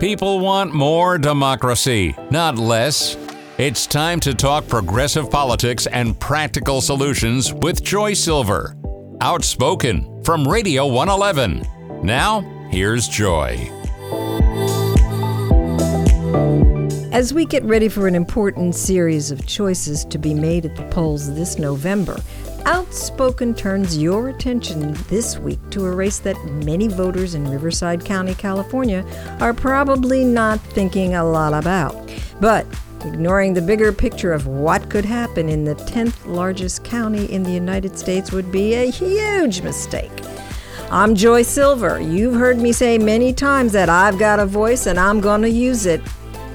People want more democracy, not less. It's time to talk progressive politics and practical solutions with Joy Silver. Outspoken from Radio 111. Now, here's Joy. As we get ready for an important series of choices to be made at the polls this November, Outspoken turns your attention this week to a race that many voters in Riverside County, California, are probably not thinking a lot about. But ignoring the bigger picture of what could happen in the 10th largest county in the United States would be a huge mistake. I'm Joy Silver. You've heard me say many times that I've got a voice and I'm going to use it.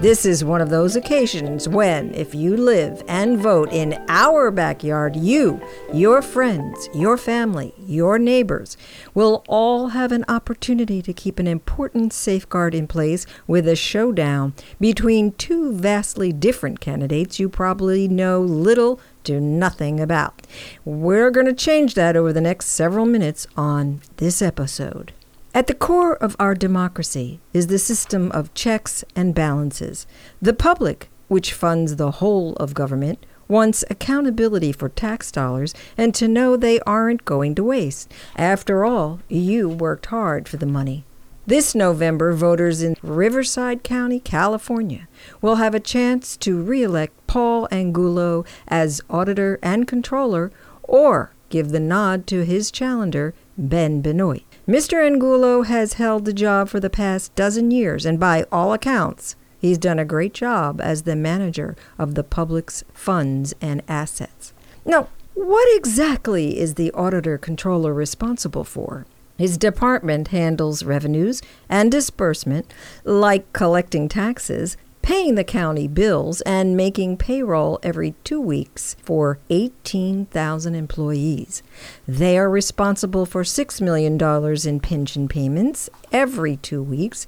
This is one of those occasions when, if you live and vote in our backyard, you, your friends, your family, your neighbors will all have an opportunity to keep an important safeguard in place with a showdown between two vastly different candidates you probably know little to nothing about. We're going to change that over the next several minutes on this episode. At the core of our democracy is the system of checks and balances. The public, which funds the whole of government, wants accountability for tax dollars and to know they aren't going to waste. After all, you worked hard for the money. This November, voters in Riverside County, California, will have a chance to re-elect Paul Angulo as auditor and controller or give the nod to his challenger, Ben Benoit. Mr. Angulo has held the job for the past dozen years, and by all accounts, he's done a great job as the manager of the public's funds and assets. Now, what exactly is the auditor controller responsible for? His department handles revenues and disbursement, like collecting taxes, paying the county bills, and making payroll every two weeks for 18,000 employees. They are responsible for $6 million in pension payments every two weeks.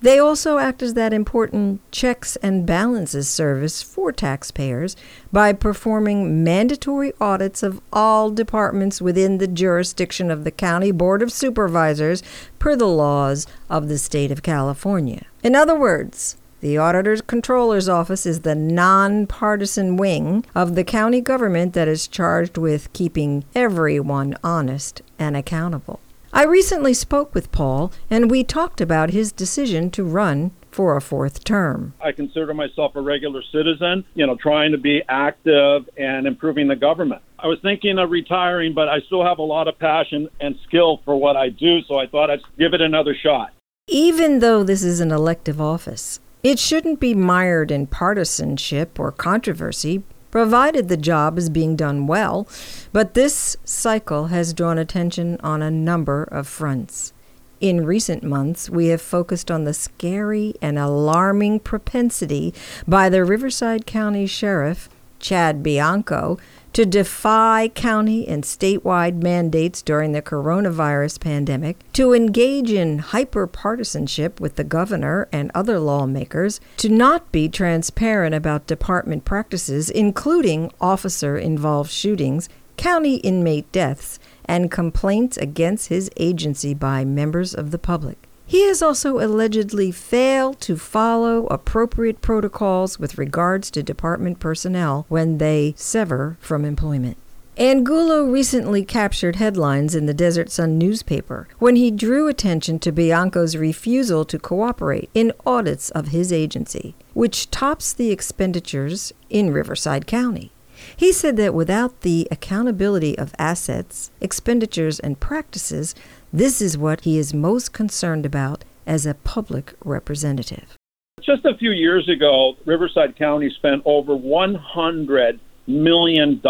They also act as that important checks and balances service for taxpayers by performing mandatory audits of all departments within the jurisdiction of the County Board of Supervisors per the laws of the state of California. In other words, the Auditor Controller's Office is the nonpartisan wing of the county government that is charged with keeping everyone honest and accountable. I recently spoke with Paul, and we talked about his decision to run for a fourth term. I consider myself a regular citizen, you know, trying to be active and improving the government. I was thinking of retiring, but I still have a lot of passion and skill for what I do, so I thought I'd give it another shot. Even though this is an elective office, it shouldn't be mired in partisanship or controversy, provided the job is being done well, but this cycle has drawn attention on a number of fronts. In recent months, we have focused on the scary and alarming propensity by the Riverside County Sheriff, Chad Bianco, to defy county and statewide mandates during the coronavirus pandemic, to engage in hyper partisanship with the governor and other lawmakers, to not be transparent about department practices, including officer involved shootings, county inmate deaths, and complaints against his agency by members of the public. He has also allegedly failed to follow appropriate protocols with regards to department personnel when they sever from employment. Angulo recently captured headlines in the Desert Sun newspaper when he drew attention to Bianco's refusal to cooperate in audits of his agency, which tops the expenditures in Riverside County. He said that without the accountability of assets, expenditures, and practices, this is what he is most concerned about as a public representative. Just a few years ago, Riverside County spent over $100 million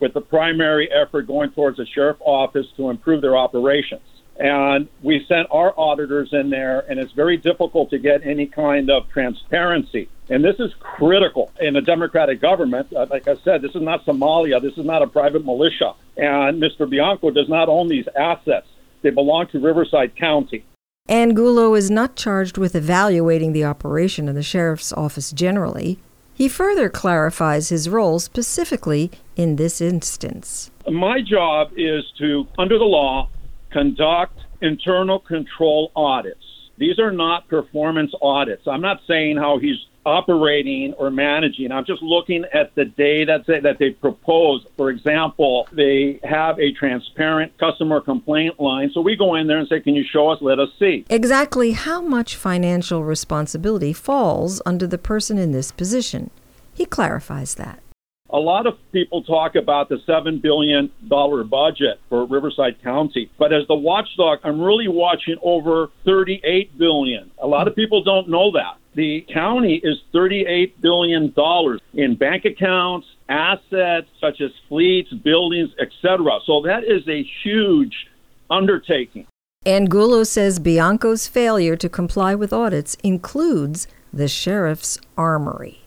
with the primary effort going towards the sheriff office to improve their operations. And we sent our auditors in there, and it's very difficult to get any kind of transparency. And this is critical in a democratic government. Uh, like I said, this is not Somalia. This is not a private militia. And Mr. Bianco does not own these assets, they belong to Riverside County. Angulo is not charged with evaluating the operation of the sheriff's office generally. He further clarifies his role specifically in this instance. My job is to, under the law, conduct internal control audits These are not performance audits. I'm not saying how he's operating or managing. I'm just looking at the data that they propose. For example, they have a transparent customer complaint line. So we go in there and say, Can you show us? Let us see. Exactly how much financial responsibility falls under the person in this position. He clarifies that. A lot of people talk about the $7 billion budget for Riverside County, but as the watchdog, I'm really watching over 38 billion. A lot of people don't know that. The county is $38 billion in bank accounts, assets such as fleets, buildings, etc. So that is a huge undertaking. Angulo says Bianco's failure to comply with audits includes the sheriff's armory.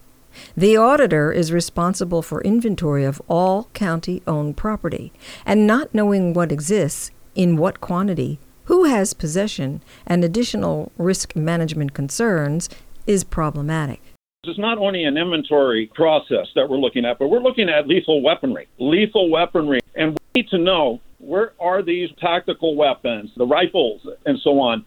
The auditor is responsible for inventory of all county owned property, and not knowing what exists, in what quantity, who has possession, and additional risk management concerns is problematic. It's not only an inventory process that we're looking at, but we're looking at lethal weaponry. Lethal weaponry. And we need to know where are these tactical weapons, the rifles, and so on.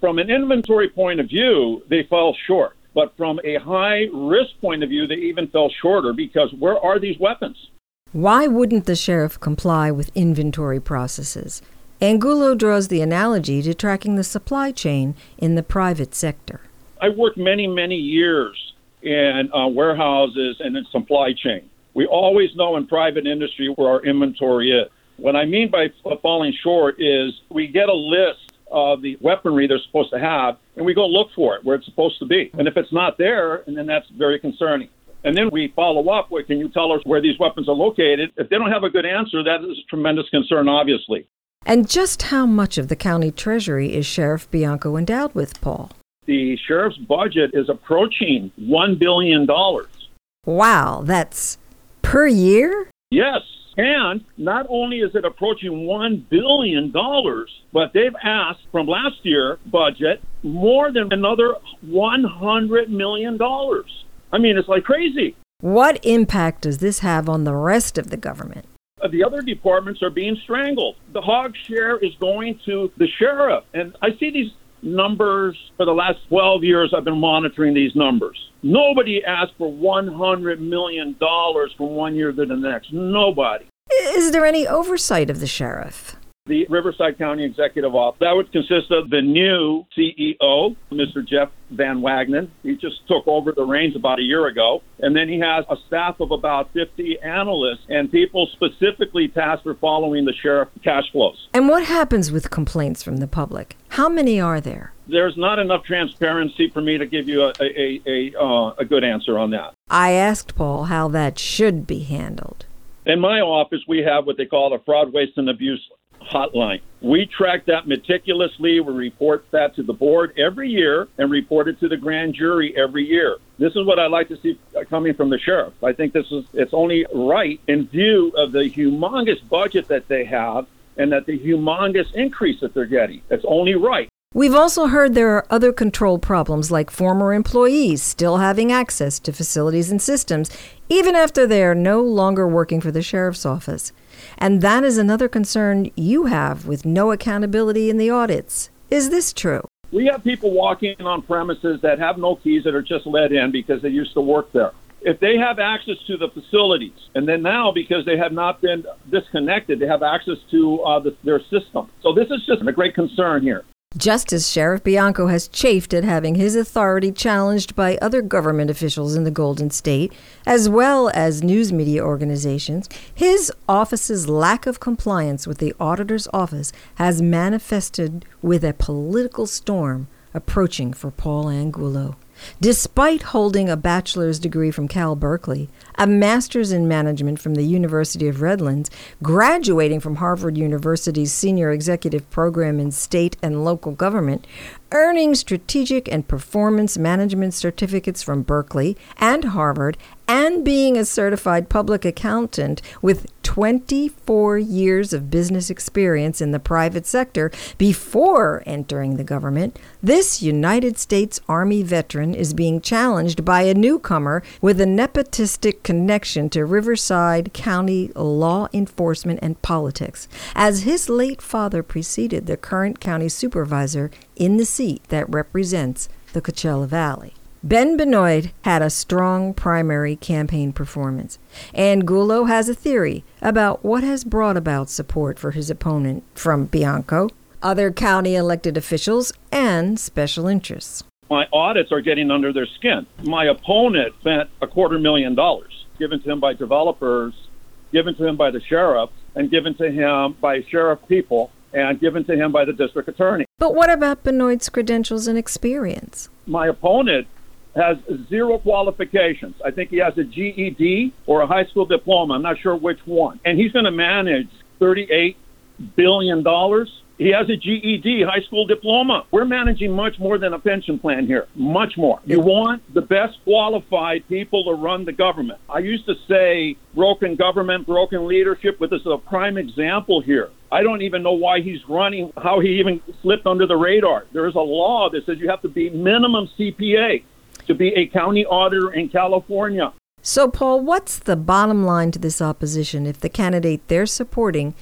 From an inventory point of view, they fell short. But from a high risk point of view, they even fell shorter because where are these weapons? Why wouldn't the sheriff comply with inventory processes? Angulo draws the analogy to tracking the supply chain in the private sector. I worked many, many years in uh, warehouses and in supply chain. We always know in private industry where our inventory is. What I mean by falling short is we get a list of the weaponry they're supposed to have, and we go look for it where it's supposed to be. And if it's not there, and then that's very concerning. And then we follow up with, can you tell us where these weapons are located? If they don't have a good answer, that is a tremendous concern, obviously. And just how much of the county treasury is Sheriff Bianco endowed with, Paul? The sheriff's budget is approaching $1 billion. Wow, that's per year? Yes. And not only is it approaching $1 billion, but they've asked from last year budget more than another $100 million. I mean, it's like crazy. What impact does this have on the rest of the government? The other departments are being strangled. The hog share is going to the sheriff. And I see these numbers for the last 12 years. I've been monitoring these numbers. Nobody asked for $100 million from one year to the next. Nobody. Is there any oversight of the sheriff? The Riverside County Executive Office. That would consist of the new CEO, Mr. Jeff Van Wagenen. He just took over the reins about a year ago. And then he has a staff of about 50 analysts and people specifically tasked for following the sheriff cash flows. And what happens with complaints from the public? How many are there? There's not enough transparency for me to give you a, a, a, uh, a good answer on that. I asked Paul how that should be handled. In my office, we have what they call a fraud, waste, and abuse hotline. We track that meticulously. We report that to the board every year and report it to the grand jury every year. This is what I like to see coming from the sheriff. I think this is it's only right in view of the humongous budget that they have and that the humongous increase that they're getting. It's only right. We've also heard there are other control problems like former employees still having access to facilities and systems even after they are no longer working for the sheriff's office. And that is another concern you have with no accountability in the audits. Is this true? We have people walking on premises that have no keys that are just let in because they used to work there. If they have access to the facilities, and then now because they have not been disconnected, they have access to uh, the, their system. So this is just a great concern here. Just as Sheriff Bianco has chafed at having his authority challenged by other government officials in the Golden State, as well as news media organizations, his office's lack of compliance with the auditor's office has manifested with a political storm approaching for Paul Angulo. Despite holding a bachelor's degree from Cal Berkeley, a master's in management from the University of Redlands, graduating from Harvard University's senior executive program in state and local government, earning strategic and performance management certificates from Berkeley and Harvard, and being a certified public accountant with 24 years of business experience in the private sector before entering the government, this United States Army veteran is being challenged by a newcomer with a nepotistic connection to Riverside County law enforcement and politics, as his late father preceded the current county supervisor in the seat that represents the Coachella Valley. Ben Benoit had a strong primary campaign performance. and Angulo has a theory about what has brought about support for his opponent from Bianco, other county elected officials, and special interests. My audits are getting under their skin. My opponent spent a quarter million dollars given to him by developers, given to him by the sheriff, and given to him by sheriff people, and given to him by the district attorney. But what about Benoit's credentials and experience? My opponent has zero qualifications. I think he has a GED or a high school diploma. I'm not sure which one. And he's going to manage $38 billion. He has a GED, high school diploma. We're managing much more than a pension plan here, much more. You want the best qualified people to run the government. I used to say broken government, broken leadership, but this is a prime example here. I don't even know why he's running, how he even slipped under the radar. There is a law that says you have to be minimum CPA to be a county auditor in California. So, Paul, what's the bottom line to this opposition if the candidate they're supporting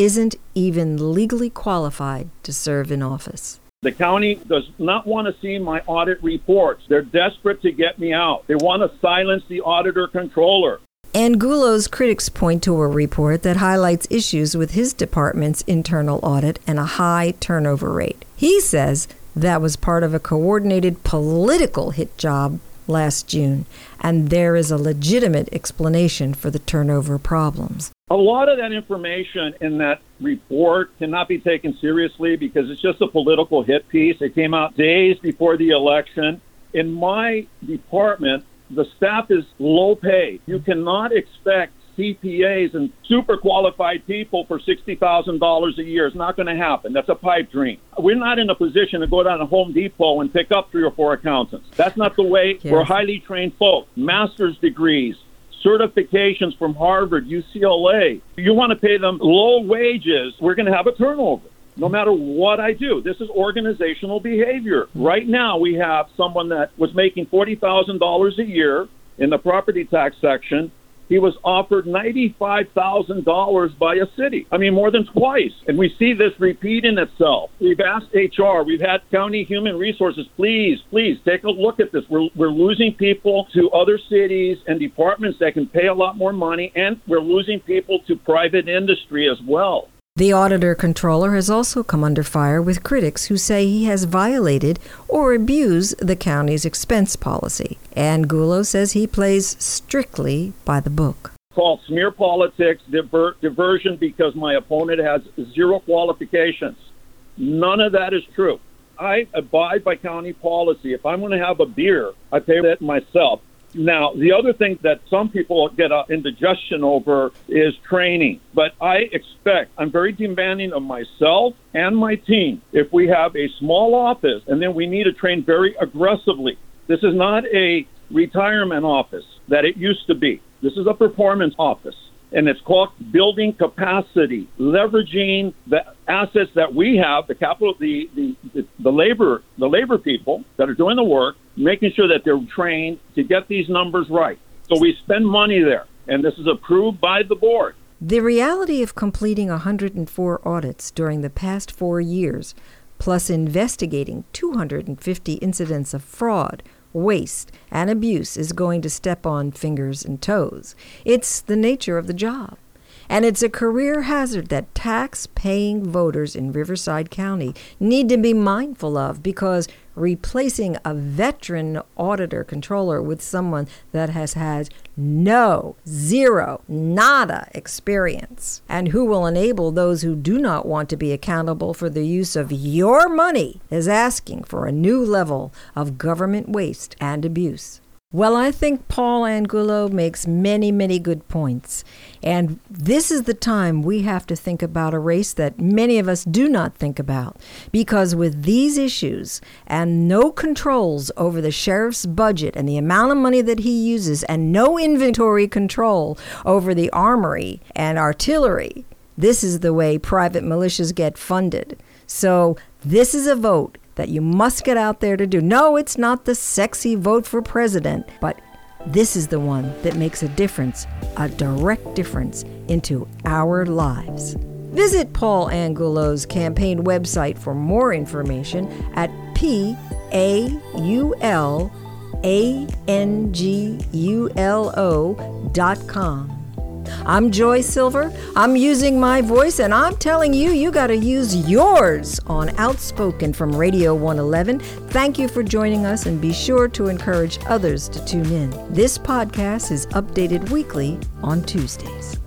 isn't even legally qualified to serve in office? The county does not want to see my audit reports. They're desperate to get me out. They want to silence the auditor controller. Angulo's critics point to a report that highlights issues with his department's internal audit and a high turnover rate. He says that was part of a coordinated political hit job last June, and there is a legitimate explanation for the turnover problems. A lot of that information in that report cannot be taken seriously because it's just a political hit piece. It came out days before the election. In my department, the staff is low paid. You cannot expect CPAs and super qualified people for $60,000 a year. It's not going to happen. That's a pipe dream. We're not in a position to go down to Home Depot and pick up three or four accountants. That's not the way yes. we're highly trained folk. Master's degrees, certifications from Harvard, UCLA. You want to pay them low wages, we're going to have a turnover no matter what I do. This is organizational behavior. Right now, we have someone that was making $40,000 a year in the property tax section he was offered $95,000 by a city. I mean, more than twice. And we see this repeating itself. We've asked HR, we've had county human resources, please, please take a look at this. We're, we're losing people to other cities and departments that can pay a lot more money, and we're losing people to private industry as well. The auditor controller has also come under fire with critics who say he has violated or abused the county's expense policy. And Angulo says he plays strictly by the book. Called smear politics, diver- diversion because my opponent has zero qualifications. None of that is true. I abide by county policy. If I'm going to have a beer, I pay that myself. Now, the other thing that some people get uh, indigestion over is training. But I expect, I'm very demanding of myself and my team. If we have a small office and then we need to train very aggressively, this is not a retirement office that it used to be. This is a performance office and it's called building capacity, leveraging the assets that we have, the capital, the, the, the labor, the labor people that are doing the work, making sure that they're trained to get these numbers right. So we spend money there, and this is approved by the board. The reality of completing 104 audits during the past four years, plus investigating 250 incidents of fraud, waste, and abuse is going to step on fingers and toes. It's the nature of the job. And it's a career hazard that tax paying voters in Riverside County need to be mindful of because replacing a veteran auditor controller with someone that has had no, zero, nada experience and who will enable those who do not want to be accountable for the use of your money is asking for a new level of government waste and abuse. Well, I think Paul Angulo makes many, many good points. And this is the time we have to think about a race that many of us do not think about. Because with these issues and no controls over the sheriff's budget and the amount of money that he uses, and no inventory control over the armory and artillery, this is the way private militias get funded. So, this is a vote that you must get out there to do. No, it's not the sexy vote for president, but this is the one that makes a difference, a direct difference into our lives. Visit Paul Angulo's campaign website for more information at p a u l a n g u l o dot com. I'm Joy Silver. I'm using my voice, and I'm telling you, you got to use yours on Outspoken from Radio 111. Thank you for joining us, and be sure to encourage others to tune in. This podcast is updated weekly on Tuesdays.